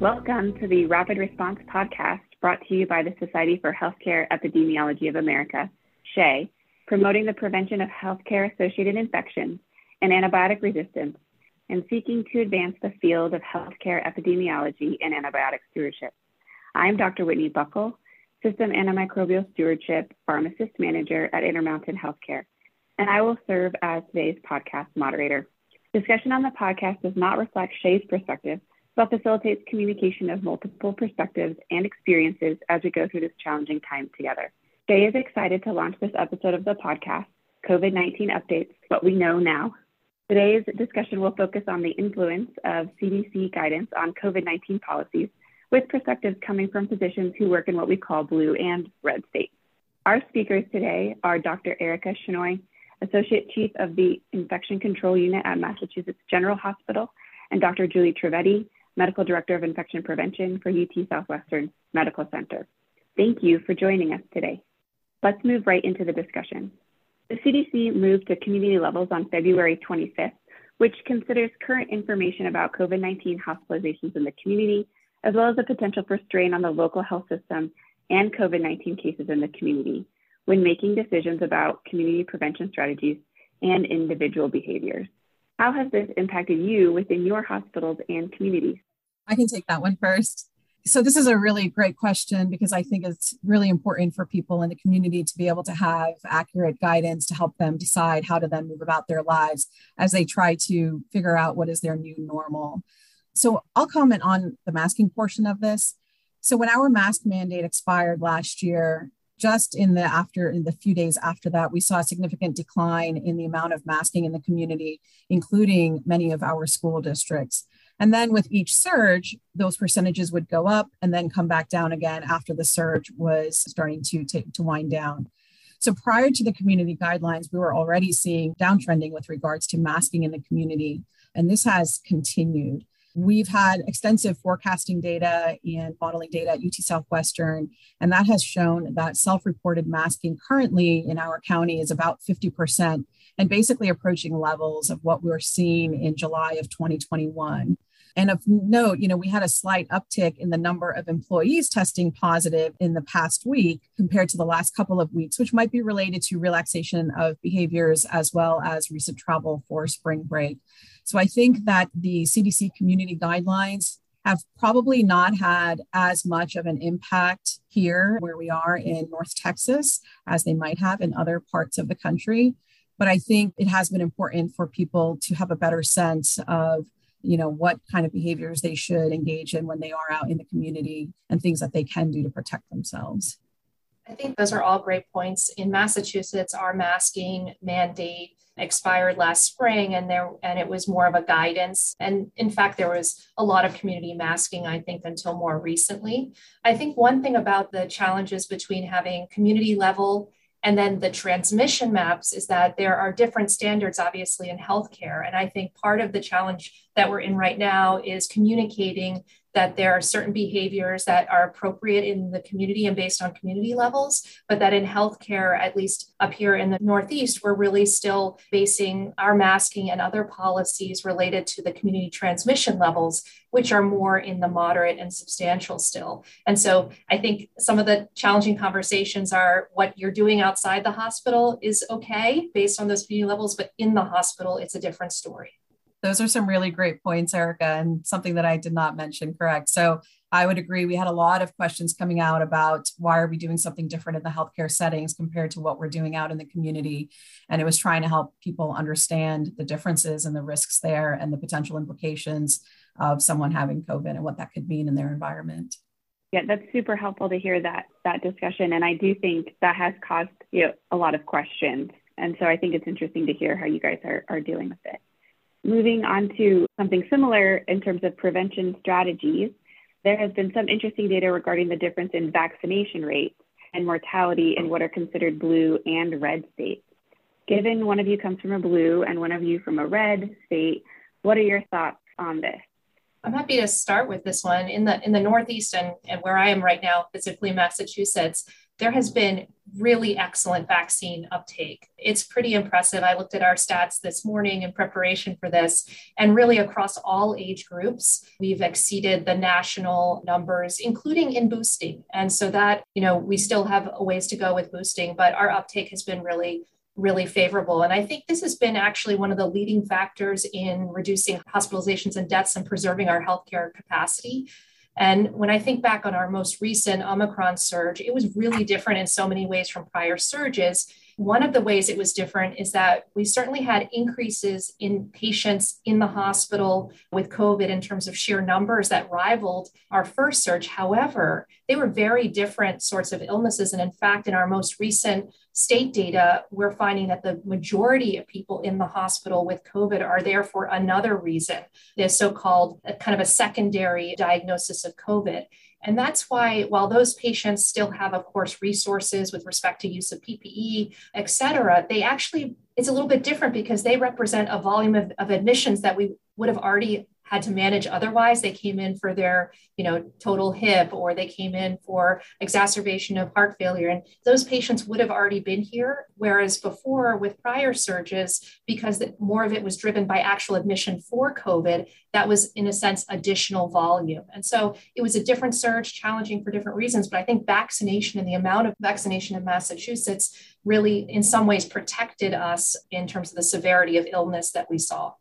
Welcome to the Rapid Response Podcast brought to you by the Society for Healthcare Epidemiology of America, SHEA, promoting the prevention of healthcare associated infections and antibiotic resistance and seeking to advance the field of healthcare epidemiology and antibiotic stewardship. I'm Dr. Whitney Buckel, System Antimicrobial Stewardship Pharmacist Manager at Intermountain Healthcare, and I will serve as today's podcast moderator. Discussion on the podcast does not reflect SHEA's perspective but facilitates communication of multiple perspectives and experiences as we go through this challenging time together. SHEA is excited to launch this episode of the podcast, COVID 19 Updates What We Know Now. Today's discussion will focus on the influence of CDC guidance on COVID 19 policies, with perspectives coming from physicians who work in what we call blue and red states. Our speakers today are Dr. Erica Shenoy, Associate Chief of the Infection Control Unit at Massachusetts General Hospital, and Dr. Julie Trivedi, Medical Director of Infection Prevention for UT Southwestern Medical Center. Thank you for joining us today. Let's move right into the discussion. The CDC moved to community levels on February 25th, which considers current information about COVID 19 hospitalizations in the community, as well as the potential for strain on the local health system and COVID 19 cases in the community when making decisions about community prevention strategies and individual behaviors. How has this impacted you within your hospitals and communities? I can take that one first. So, this is a really great question because I think it's really important for people in the community to be able to have accurate guidance to help them decide how to then move about their lives as they try to figure out what is their new normal. So, I'll comment on the masking portion of this. So, when our mask mandate expired last year, just in the after in the few days after that we saw a significant decline in the amount of masking in the community including many of our school districts and then with each surge, those percentages would go up and then come back down again after the surge was starting to take to wind down. So prior to the community guidelines, we were already seeing downtrending with regards to masking in the community, and this has continued. We've had extensive forecasting data and modeling data at UT Southwestern, and that has shown that self reported masking currently in our county is about 50% and basically approaching levels of what we we're seeing in July of 2021. And of note, you know, we had a slight uptick in the number of employees testing positive in the past week compared to the last couple of weeks, which might be related to relaxation of behaviors as well as recent travel for spring break. So I think that the CDC community guidelines have probably not had as much of an impact here where we are in North Texas as they might have in other parts of the country. But I think it has been important for people to have a better sense of you know what kind of behaviors they should engage in when they are out in the community and things that they can do to protect themselves. I think those are all great points. In massachusetts our masking mandate expired last spring and there and it was more of a guidance. And in fact there was a lot of community masking i think until more recently. I think one thing about the challenges between having community level and then the transmission maps is that there are different standards, obviously, in healthcare. And I think part of the challenge that we're in right now is communicating that there are certain behaviors that are appropriate in the community and based on community levels, but that in healthcare, at least up here in the Northeast, we're really still basing our masking and other policies related to the community transmission levels, which are more in the moderate and substantial still. And so I think some of the challenging conversations are what you're doing outside the hospital is okay based on those community levels, but in the hospital, it's a different story. Those are some really great points, Erica, and something that I did not mention. Correct. So I would agree. We had a lot of questions coming out about why are we doing something different in the healthcare settings compared to what we're doing out in the community. And it was trying to help people understand the differences and the risks there and the potential implications of someone having COVID and what that could mean in their environment. Yeah, that's super helpful to hear that that discussion. And I do think that has caused you know, a lot of questions. And so I think it's interesting to hear how you guys are, are dealing with it. Moving on to something similar in terms of prevention strategies, there has been some interesting data regarding the difference in vaccination rates and mortality in what are considered blue and red states. Given one of you comes from a blue and one of you from a red state, what are your thoughts on this? I'm happy to start with this one. In the in the Northeast and, and where I am right now, specifically Massachusetts, there has been really excellent vaccine uptake. It's pretty impressive. I looked at our stats this morning in preparation for this, and really across all age groups, we've exceeded the national numbers, including in boosting. And so that, you know, we still have a ways to go with boosting, but our uptake has been really really favorable. And I think this has been actually one of the leading factors in reducing hospitalizations and deaths and preserving our healthcare capacity. And when I think back on our most recent Omicron surge, it was really different in so many ways from prior surges. One of the ways it was different is that we certainly had increases in patients in the hospital with COVID in terms of sheer numbers that rivaled our first surge. However, they were very different sorts of illnesses. And in fact, in our most recent state data, we're finding that the majority of people in the hospital with COVID are there for another reason, the so called kind of a secondary diagnosis of COVID. And that's why, while those patients still have, of course, resources with respect to use of PPE, et cetera, they actually, it's a little bit different because they represent a volume of, of admissions that we would have already had to manage otherwise. They came in for their you know total hip or they came in for exacerbation of heart failure. And those patients would have already been here whereas before with prior surges because more of it was driven by actual admission for covid that was in a sense additional volume. And so it was a different surge challenging for different reasons but i think vaccination and the amount of vaccination in massachusetts really in some ways protected us in terms of the severity of illness that we saw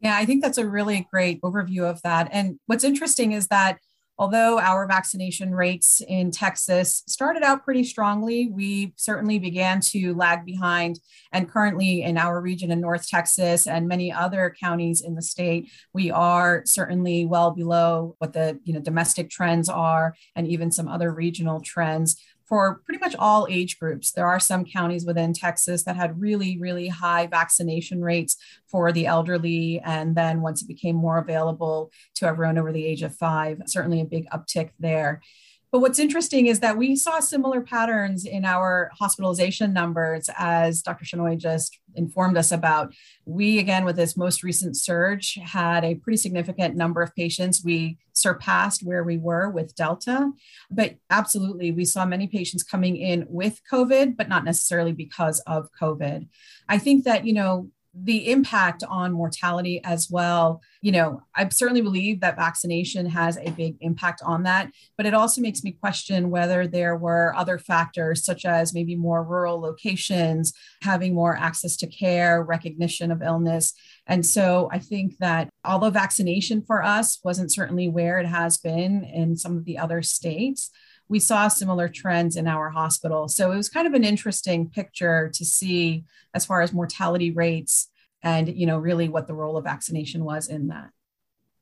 yeah, I think that's a really great overview of that. And what's interesting is that although our vaccination rates in Texas started out pretty strongly, we certainly began to lag behind. And currently, in our region in North Texas and many other counties in the state, we are certainly well below what the you know domestic trends are, and even some other regional trends for pretty much all age groups. There are some counties within Texas that had really, really high vaccination rates for the elderly. And then once it became more available to everyone over the age of five, certainly a big uptick there. But what's interesting is that we saw similar patterns in our hospitalization numbers, as Dr. Shenoy just informed us about. We, again, with this most recent surge, had a pretty significant number of patients. We surpassed where we were with Delta, but absolutely, we saw many patients coming in with COVID, but not necessarily because of COVID. I think that, you know, the impact on mortality as well. You know, I certainly believe that vaccination has a big impact on that, but it also makes me question whether there were other factors, such as maybe more rural locations, having more access to care, recognition of illness. And so I think that although vaccination for us wasn't certainly where it has been in some of the other states, we saw similar trends in our hospital. So it was kind of an interesting picture to see as far as mortality rates and, you know, really what the role of vaccination was in that.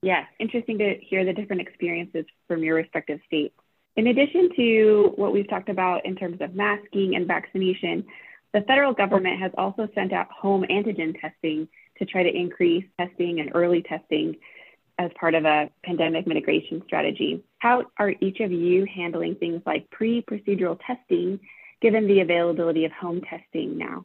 Yeah, interesting to hear the different experiences from your respective states. In addition to what we've talked about in terms of masking and vaccination, the federal government has also sent out home antigen testing to try to increase testing and early testing as part of a pandemic mitigation strategy. How are each of you handling things like pre procedural testing given the availability of home testing now?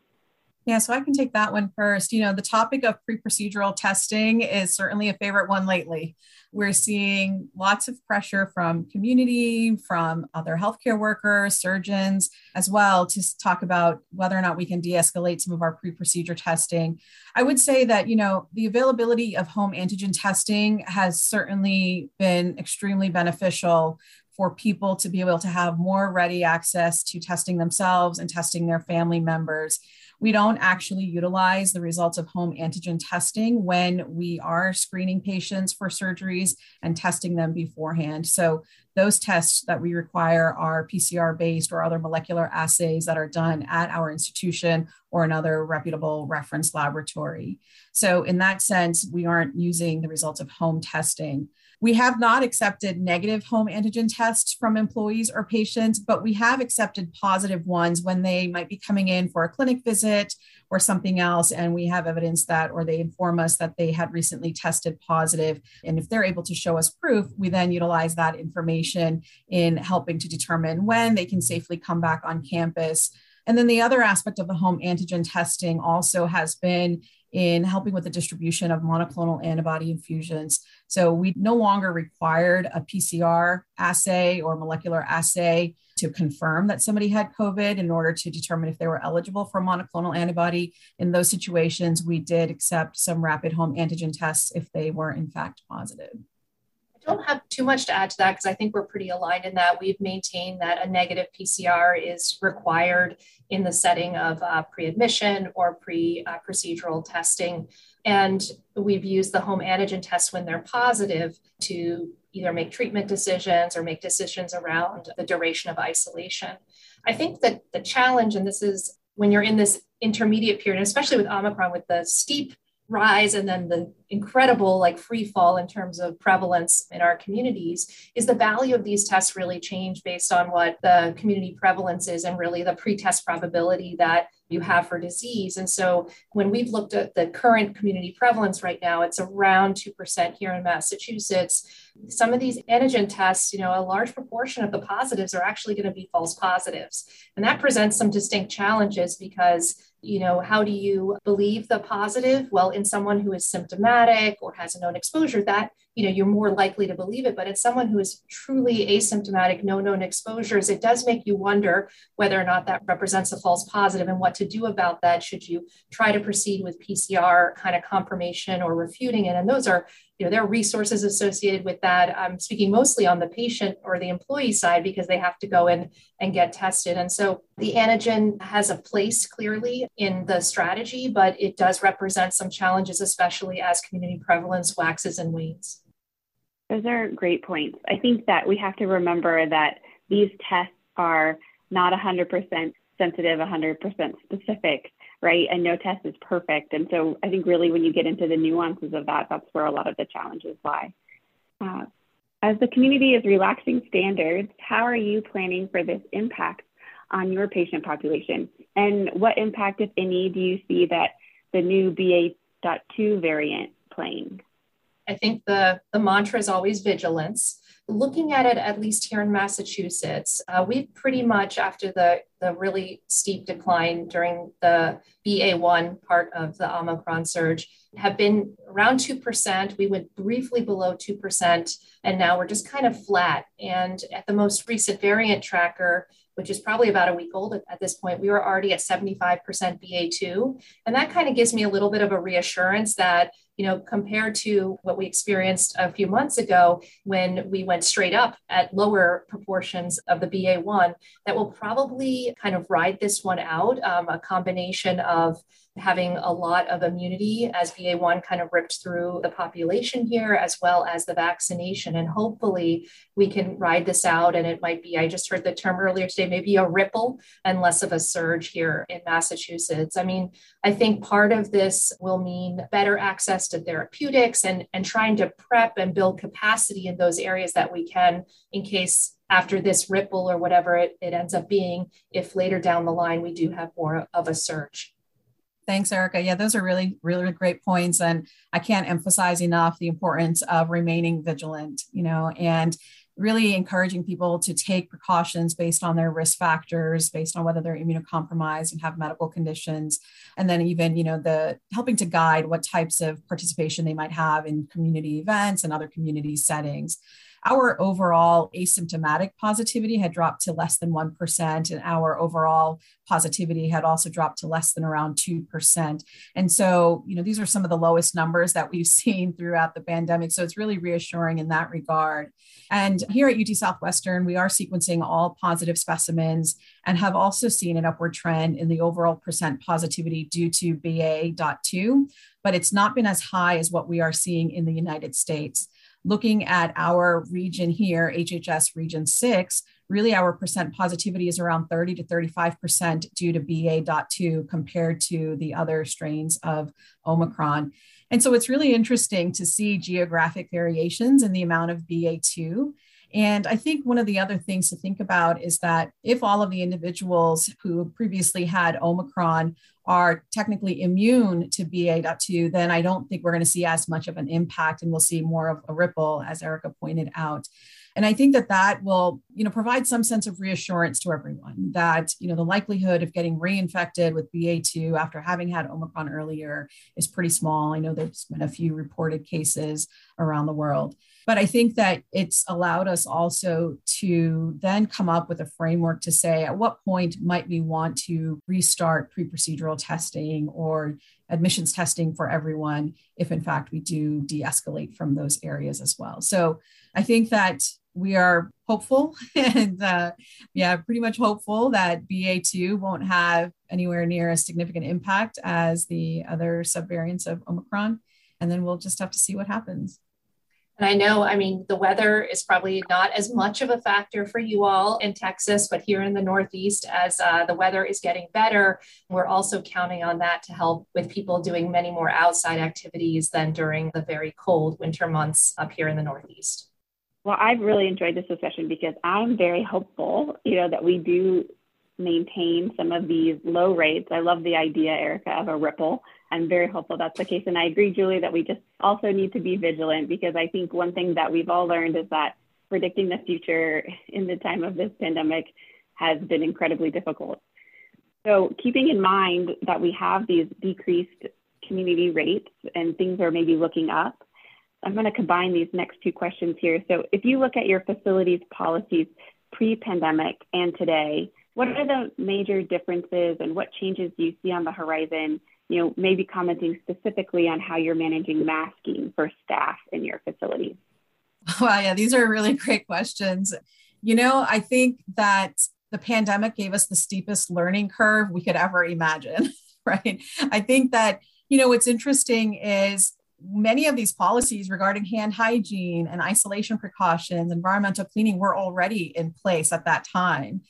Yeah, so I can take that one first. You know, the topic of pre procedural testing is certainly a favorite one lately. We're seeing lots of pressure from community, from other healthcare workers, surgeons as well to talk about whether or not we can de escalate some of our pre procedure testing. I would say that, you know, the availability of home antigen testing has certainly been extremely beneficial for people to be able to have more ready access to testing themselves and testing their family members we don't actually utilize the results of home antigen testing when we are screening patients for surgeries and testing them beforehand. So those tests that we require are PCR based or other molecular assays that are done at our institution or another reputable reference laboratory. So, in that sense, we aren't using the results of home testing. We have not accepted negative home antigen tests from employees or patients, but we have accepted positive ones when they might be coming in for a clinic visit or something else. And we have evidence that, or they inform us that they had recently tested positive. And if they're able to show us proof, we then utilize that information in helping to determine when they can safely come back on campus. And then the other aspect of the home antigen testing also has been in helping with the distribution of monoclonal antibody infusions. So we no longer required a PCR assay or molecular assay to confirm that somebody had COVID in order to determine if they were eligible for monoclonal antibody. In those situations, we did accept some rapid home antigen tests if they were in fact positive. Don't have too much to add to that because I think we're pretty aligned in that we've maintained that a negative PCR is required in the setting of uh, pre admission or pre procedural testing. And we've used the home antigen test when they're positive to either make treatment decisions or make decisions around the duration of isolation. I think that the challenge, and this is when you're in this intermediate period, especially with Omicron, with the steep rise and then the incredible like free fall in terms of prevalence in our communities is the value of these tests really change based on what the community prevalence is and really the pretest probability that you have for disease. And so when we've looked at the current community prevalence right now, it's around 2% here in Massachusetts. Some of these antigen tests, you know, a large proportion of the positives are actually going to be false positives. And that presents some distinct challenges because you know how do you believe the positive? Well in someone who is symptomatic or has a known exposure that you know you're more likely to believe it. But in someone who is truly asymptomatic no known exposures it does make you wonder whether or not that represents a false positive and what to do about that should you try to proceed with pcr kind of confirmation or refuting it. And those are know there are resources associated with that. I'm speaking mostly on the patient or the employee side because they have to go in and get tested. And so the antigen has a place clearly in the strategy but it does represent some challenges especially as community prevalence waxes and wanes. Those are great points. I think that we have to remember that these tests are not 100% sensitive 100% specific right? And no test is perfect. And so I think really when you get into the nuances of that, that's where a lot of the challenges lie. Uh, as the community is relaxing standards, how are you planning for this impact on your patient population? And what impact, if any, do you see that the new BA.2 variant playing? I think the, the mantra is always vigilance looking at it, at least here in Massachusetts, uh, we've pretty much, after the, the really steep decline during the BA1 part of the Omicron surge, have been around 2%. We went briefly below 2%, and now we're just kind of flat. And at the most recent variant tracker, which is probably about a week old at, this point, we were already at 75% BA2. And that kind of gives me a little bit of a reassurance that you know, compared to what we experienced a few months ago when we went straight up at lower proportions of the BA1, that will probably kind of ride this one out. Um, a combination of having a lot of immunity as BA1 kind of ripped through the population here, as well as the vaccination. And hopefully we can ride this out. And it might be, I just heard the term earlier today, maybe a ripple and less of a surge here in Massachusetts. I mean, I think part of this will mean better access to therapeutics and, and trying to prep and build capacity in those areas that we can in case after this ripple or whatever it, it ends up being, if later down the line we do have more of a surge. Thanks, Erica. Yeah, those are really, really great points. And I can't emphasize enough the importance of remaining vigilant, you know, and really encouraging people to take precautions based on their risk factors, based on whether they're immunocompromised and have medical conditions. And then even, you know, the helping to guide what types of participation they might have in community events and other community settings our overall asymptomatic positivity had dropped to less than 1%, and our overall positivity had also dropped to less than around 2%. And so, you know, these are some of the lowest numbers that we've seen throughout the pandemic. So it's really reassuring in that regard. And here at UT Southwestern, we are sequencing all positive specimens and have also seen an upward trend in the overall percent positivity due to BA.2, but it's not been as high as what we are seeing in the United States looking at our region here, HHS region six, really our percent positivity is around 30 to 35% due to BA.2 compared to the other strains of Omicron. And so it's really interesting to see geographic variations in the amount of BA2. And I think one of the other things to think about is that if all of the individuals who previously had Omicron are technically immune to BA.2, then I don't think we're going to see as much of an impact and we'll see more of a ripple, as Erica pointed out. And I think that that will, you know, provide some sense of reassurance to everyone that, you know, the likelihood of getting reinfected with BA2 after having had Omicron earlier is pretty small. I know there's been a few reported cases around the world. But I think that it's allowed us also to then come up with a framework to say at what point might we want to restart pre procedural testing or admissions testing for everyone if, in fact, we do de escalate from those areas as well. So I think that we are hopeful and uh, yeah, pretty much hopeful that BA2 won't have anywhere near a significant impact as the other subvariants of Omicron. And then we'll just have to see what happens. And I know, I mean, the weather is probably not as much of a factor for you all in Texas, but here in the Northeast, as uh, the weather is getting better, we're also counting on that to help with people doing many more outside activities than during the very cold winter months up here in the Northeast. Well, I've really enjoyed this discussion because I'm very hopeful, you know, that we do maintain some of these low rates. I love the idea, Erica, of a ripple. I'm very hopeful that's the case. And I agree, Julie, that we just also need to be vigilant because I think one thing that we've all learned is that predicting the future in the time of this pandemic has been incredibly difficult. So, keeping in mind that we have these decreased community rates and things are maybe looking up, I'm going to combine these next two questions here. So if you look at your facilities policies pre-pandemic and today, what are the major differences and what changes do you see on the horizon? You know, maybe commenting specifically on how you're managing masking for staff in your facilities. Well, yeah, these are really great questions. You know, I think that the pandemic gave us the steepest learning curve we could ever imagine, right? I think that, you know, what's interesting is many of these policies regarding hand hygiene and isolation precautions, environmental cleaning were already in place at that time.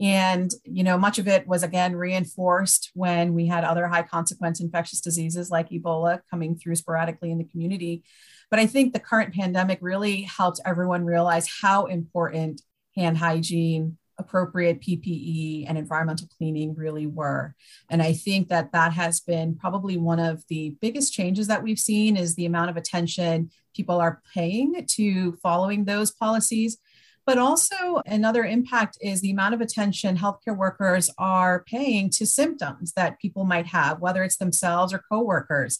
And, you know, much of it was again reinforced when we had other high consequence infectious diseases like Ebola coming through sporadically in the community. But I think the current pandemic really helped everyone realize how important hand hygiene, appropriate PPE and environmental cleaning really were. And I think that that has been probably one of the biggest changes that we've seen is the amount of attention people are paying to following those policies. But also, another impact is the amount of attention healthcare workers are paying to symptoms that people might have, whether it's themselves or coworkers.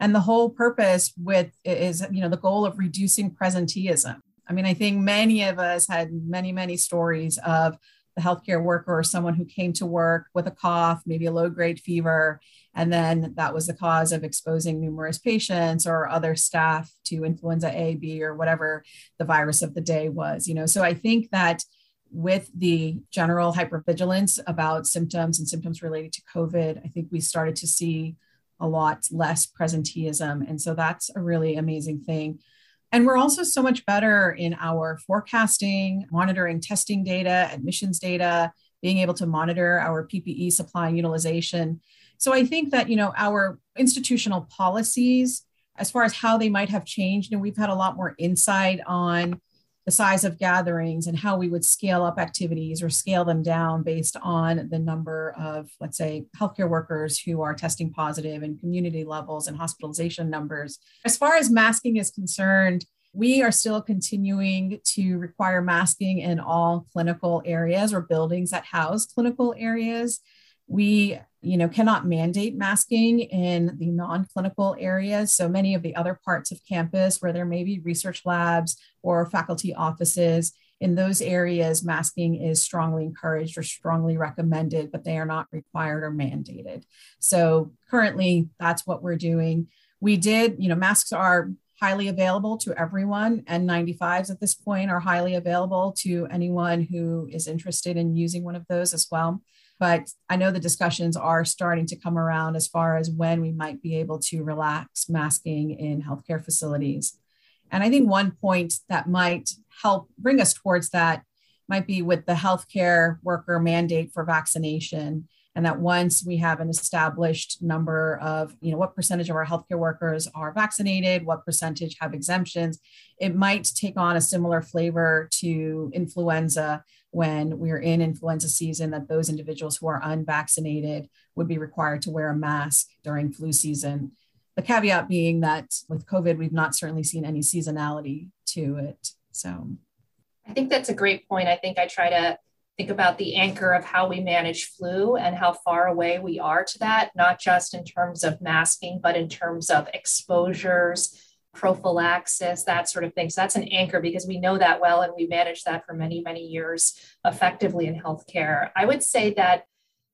And the whole purpose with is, you know, the goal of reducing presenteeism I mean, I think many of us had many, many stories of the healthcare worker or someone who came to work with a cough, maybe a low grade fever, and then that was the cause of exposing numerous patients or other staff to influenza A, B, or whatever the virus of the day was. You know, so I think that with the general hypervigilance about symptoms and symptoms related to COVID, I think we started to see a lot less presenteeism. And so that's a really amazing thing. And we're also so much better in our forecasting, monitoring testing data, admissions data, being able to monitor our PPE supply utilization. So I think that, you know, our institutional policies, as far as how they might have changed, and we've had a lot more insight on the size of gatherings and how we would scale up activities or scale them down based on the number of, let's say, healthcare workers who are testing positive and community levels and hospitalization numbers. As far as masking is concerned, we are still continuing to require masking in all clinical areas or buildings that house clinical areas. We you know, cannot mandate masking in the non-clinical areas. So many of the other parts of campus where there may be research labs or faculty offices, in those areas, masking is strongly encouraged or strongly recommended, but they are not required or mandated. So currently, that's what we're doing. We did, you know, masks are highly available to everyone. N95s at this point are highly available to anyone who is interested in using one of those as well. But I know the discussions are starting to come around as far as when we might be able to relax masking in healthcare facilities. And I think one point that might help bring us towards that might be with the healthcare worker mandate for vaccination. And that once we have an established number of, you know, what percentage of our healthcare workers are vaccinated, what percentage have exemptions, it might take on a similar flavor to influenza when we're in influenza season that those individuals who are unvaccinated would be required to wear a mask during flu season. The caveat being that with COVID, we've not certainly seen any seasonality to it. So I think that's a great point. I think I try to think about the anchor of how we manage flu and how far away we are to that, not just in terms of masking, but in terms of exposures prophylaxis, that sort of thing. So that's an anchor because we know that well and we managed that for many, many years effectively in healthcare. I would say that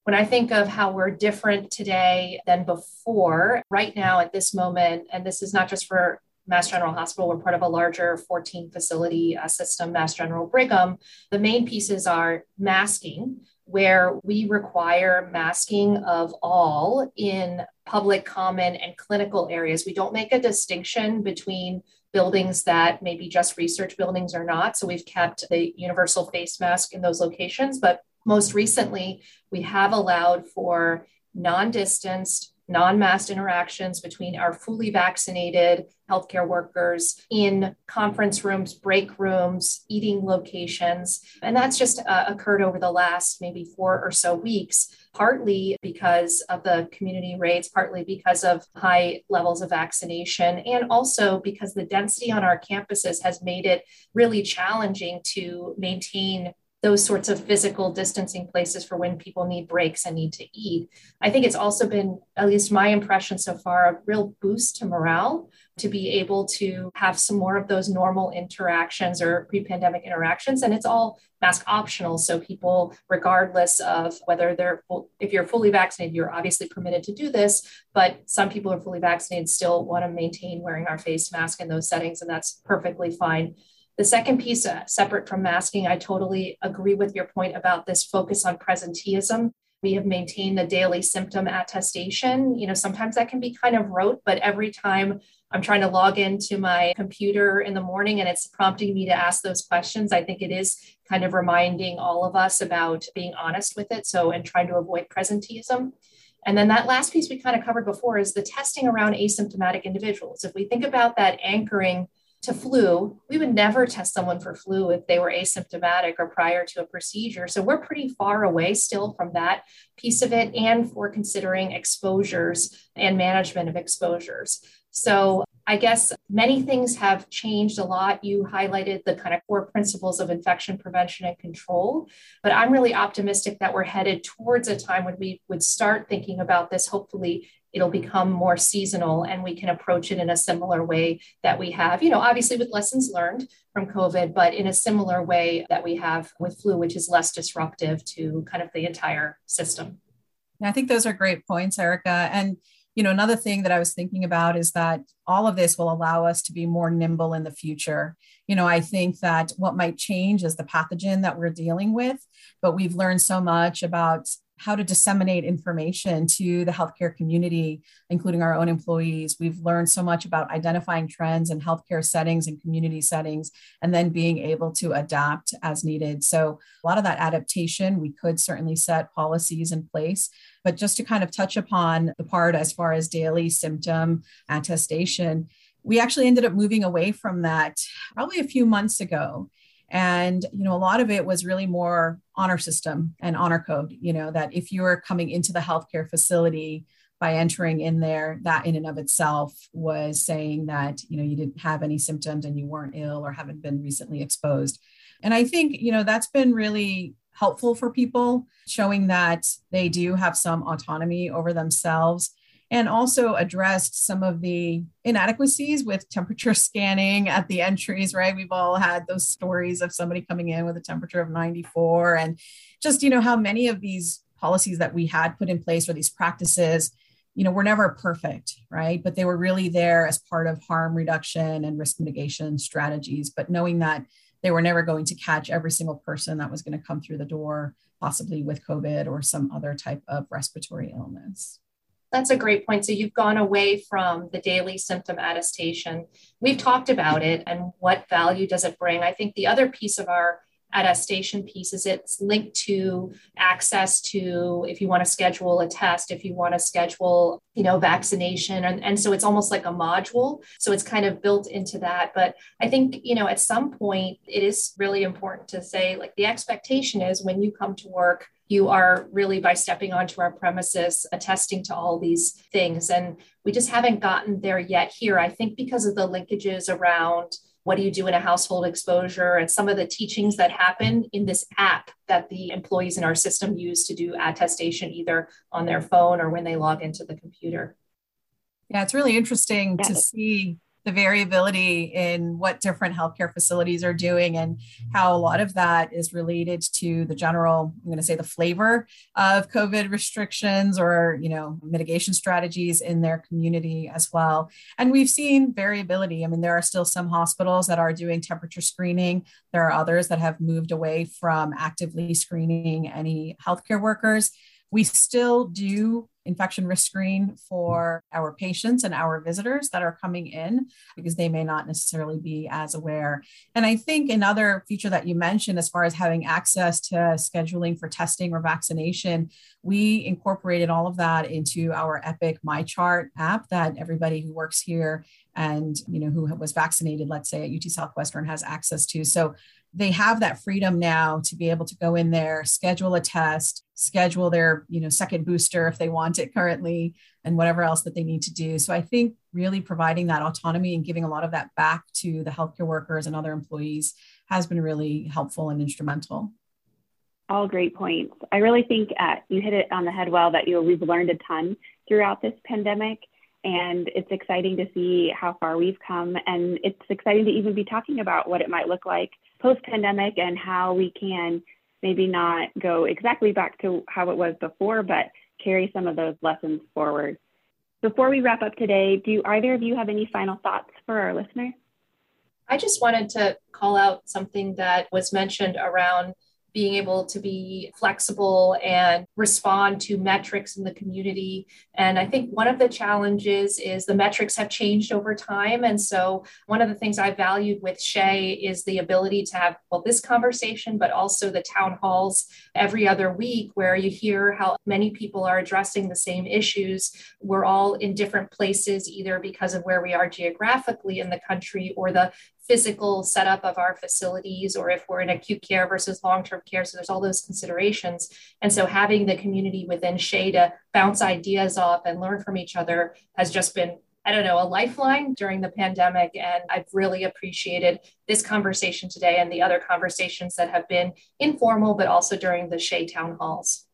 when I think of how we're different today than before, right now at this moment, and this is not just for Mass General Hospital, we're part of a larger 14 facility uh, system, Mass General Brigham. The main pieces are masking, where we require masking of all in public, common, and clinical areas. We don't make a distinction between buildings that maybe just research buildings or not. So we've kept the universal face mask in those locations, but most recently, we have allowed for non distanced, non masked interactions between our fully vaccinated healthcare workers in conference rooms, break rooms, eating locations. And that's just uh, occurred over the last maybe four or so weeks, partly because of the community rates, partly because of high levels of vaccination, and also because the density on our campuses has made it really challenging to maintain those sorts of physical distancing places for when people need breaks and need to eat. I think it's also been, at least my impression so far, a real boost to morale to be able to have some more of those normal interactions or pre pandemic interactions. And it's all mask optional. So people, regardless of whether they're, if you're fully vaccinated, you're obviously permitted to do this. But some people are fully vaccinated still want to maintain wearing our face mask in those settings, and that's perfectly fine. The second piece, uh, separate from masking, I totally agree with your point about this focus on presenteeism. We have maintained the daily symptom attestation. You know, sometimes that can be kind of rote, but every time I'm trying to log into my computer in the morning and it's prompting me to ask those questions, I think it is kind of reminding all of us about being honest with it. So, and trying to avoid presenteeism. And then that last piece we kind of covered before is the testing around asymptomatic individuals. If we think about that anchoring to flu, we would never test someone for flu if they were asymptomatic or prior to a procedure. So we're pretty far away still from that piece of it and for considering exposures and management of exposures. So I guess many things have changed a lot. You highlighted the kind of core principles of infection prevention and control, but I'm really optimistic that we're headed towards a time when we would start thinking about this, hopefully it'll become more seasonal and we can approach it in a similar way that we have, you know, obviously with lessons learned from COVID, but in a similar way that we have with flu, which is less disruptive to kind of the entire system. Yeah, I think those are great points, Erica. And you know, another thing that I was thinking about is that all of this will allow us to be more nimble in the future. You know, I think that what might change is the pathogen that we're dealing with, but we've learned so much about how to disseminate information to the healthcare community, including our own employees. We've learned so much about identifying trends in healthcare settings and community settings, and then being able to adapt as needed. So, a lot of that adaptation, we could certainly set policies in place. But just to kind of touch upon the part as far as daily symptom attestation, we actually ended up moving away from that probably a few months ago and you know a lot of it was really more honor system and honor code you know that if you were coming into the healthcare facility by entering in there that in and of itself was saying that you know you didn't have any symptoms and you weren't ill or haven't been recently exposed. And i think you know that's been really helpful for people showing that they do have some autonomy over themselves and also addressed some of the inadequacies with temperature scanning at the entries, right? We've all had those stories of somebody coming in with a temperature of 94 and just, you know, how many of these policies that we had put in place or these practices, you know, were never perfect, right? But they were really there as part of harm reduction and risk mitigation strategies. But knowing that they were never going to catch every single person that was going to come through the door, possibly with COVID or some other type of respiratory illness. That's a great point. So you've gone away from the daily symptom attestation. We've talked about it and what value does it bring. I think the other piece of our attestation piece is it's linked to access to if you want to schedule a test if you want to schedule you know vaccination and, and so it's almost like a module so it's kind of built into that but i think you know at some point it is really important to say like the expectation is when you come to work you are really by stepping onto our premises attesting to all these things. And we just haven't gotten there yet here. I think because of the linkages around what do you do in a household exposure and some of the teachings that happen in this app that the employees in our system use to do attestation either on their phone or when they log into the computer. Yeah it's really interesting to see the variability in what different healthcare facilities are doing and how a lot of that is related to the general, I'm going to say the flavor of COVID restrictions or, you know, mitigation strategies in their community as well. And we've seen variability. I mean, there are still some hospitals that are doing temperature screening. There are others that have moved away from actively screening any healthcare workers. We still do infection risk screen for our patients and our visitors that are coming in because they may not necessarily be as aware. And I think another feature that you mentioned, as far as having access to scheduling for testing or vaccination, we incorporated all of that into our Epic MyChart app that everybody who works here and you know who was vaccinated let's say at UT Southwestern has access to so they have that freedom now to be able to go in there, schedule a test, schedule their, you know, second booster if they want it currently, and whatever else that they need to do. So I think really providing that autonomy and giving a lot of that back to the healthcare workers and other employees has been really helpful and instrumental. All great points. I really think uh, you hit it on the head well that you know, we've learned a ton throughout this pandemic and it's exciting to see how far we've come and it's exciting to even be talking about what it might look like post pandemic and how we can maybe not go exactly back to how it was before, but carry some of those lessons forward. Before we wrap up today, do either of you have any final thoughts for our listeners? I just wanted to call out something that was mentioned around being able to be flexible and respond to metrics in the community. And I think one of the challenges is the metrics have changed over time. And so, one of the things I valued with SHEA is the ability to have, well, this conversation, but also the town halls every other week where you hear how many people are addressing the same issues. We're all in different places, either because of where we are geographically in the country or the physical setup of our facilities or if we're in acute care versus long-term care so there's all those considerations and so having the community within SHEA to bounce ideas off and learn from each other has just been I don't know, a lifeline during the pandemic. And I've really appreciated this conversation today and the other conversations that have been informal, but also during the SHEA town halls.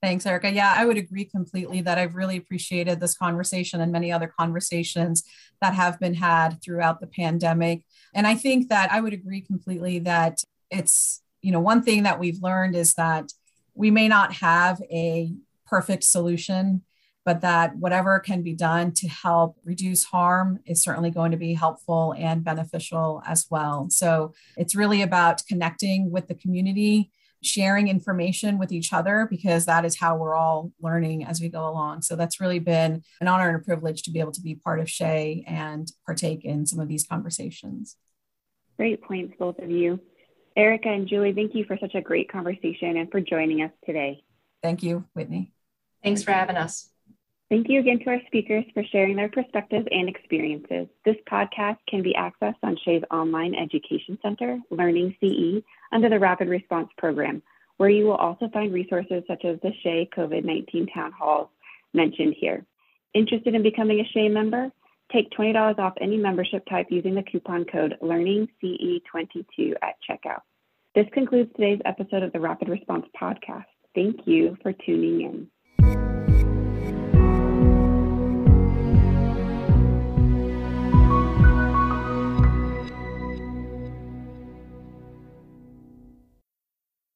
Thanks, Erica. Yeah, I would agree completely that I've really appreciated this conversation and many other conversations that have been had throughout the pandemic. And I think that I would agree completely that it's, you know, one thing that we've learned is that we may not have a perfect solution, but that whatever can be done to help reduce harm is certainly going to be helpful and beneficial as well. So it's really about connecting with the community sharing information with each other because that is how we're all learning as we go along. So that's really been an honor and a privilege to be able to be part of SHEA and partake in some of these conversations. Great points, both of you. Erica and Julie, thank you for such a great conversation and for joining us today. Thank you, Whitney. Thanks for having us. Thank you again to our speakers for sharing their perspectives and experiences. This podcast can be accessed on SHEA's online education center, Learning CE, under the Rapid Response Program, where you will also find resources such as the SHEA COVID 19 town halls mentioned here. Interested in becoming a SHEA member? Take $20 off any membership type using the coupon code LearningCE22 at checkout. This concludes today's episode of the Rapid Response Podcast. Thank you for tuning in.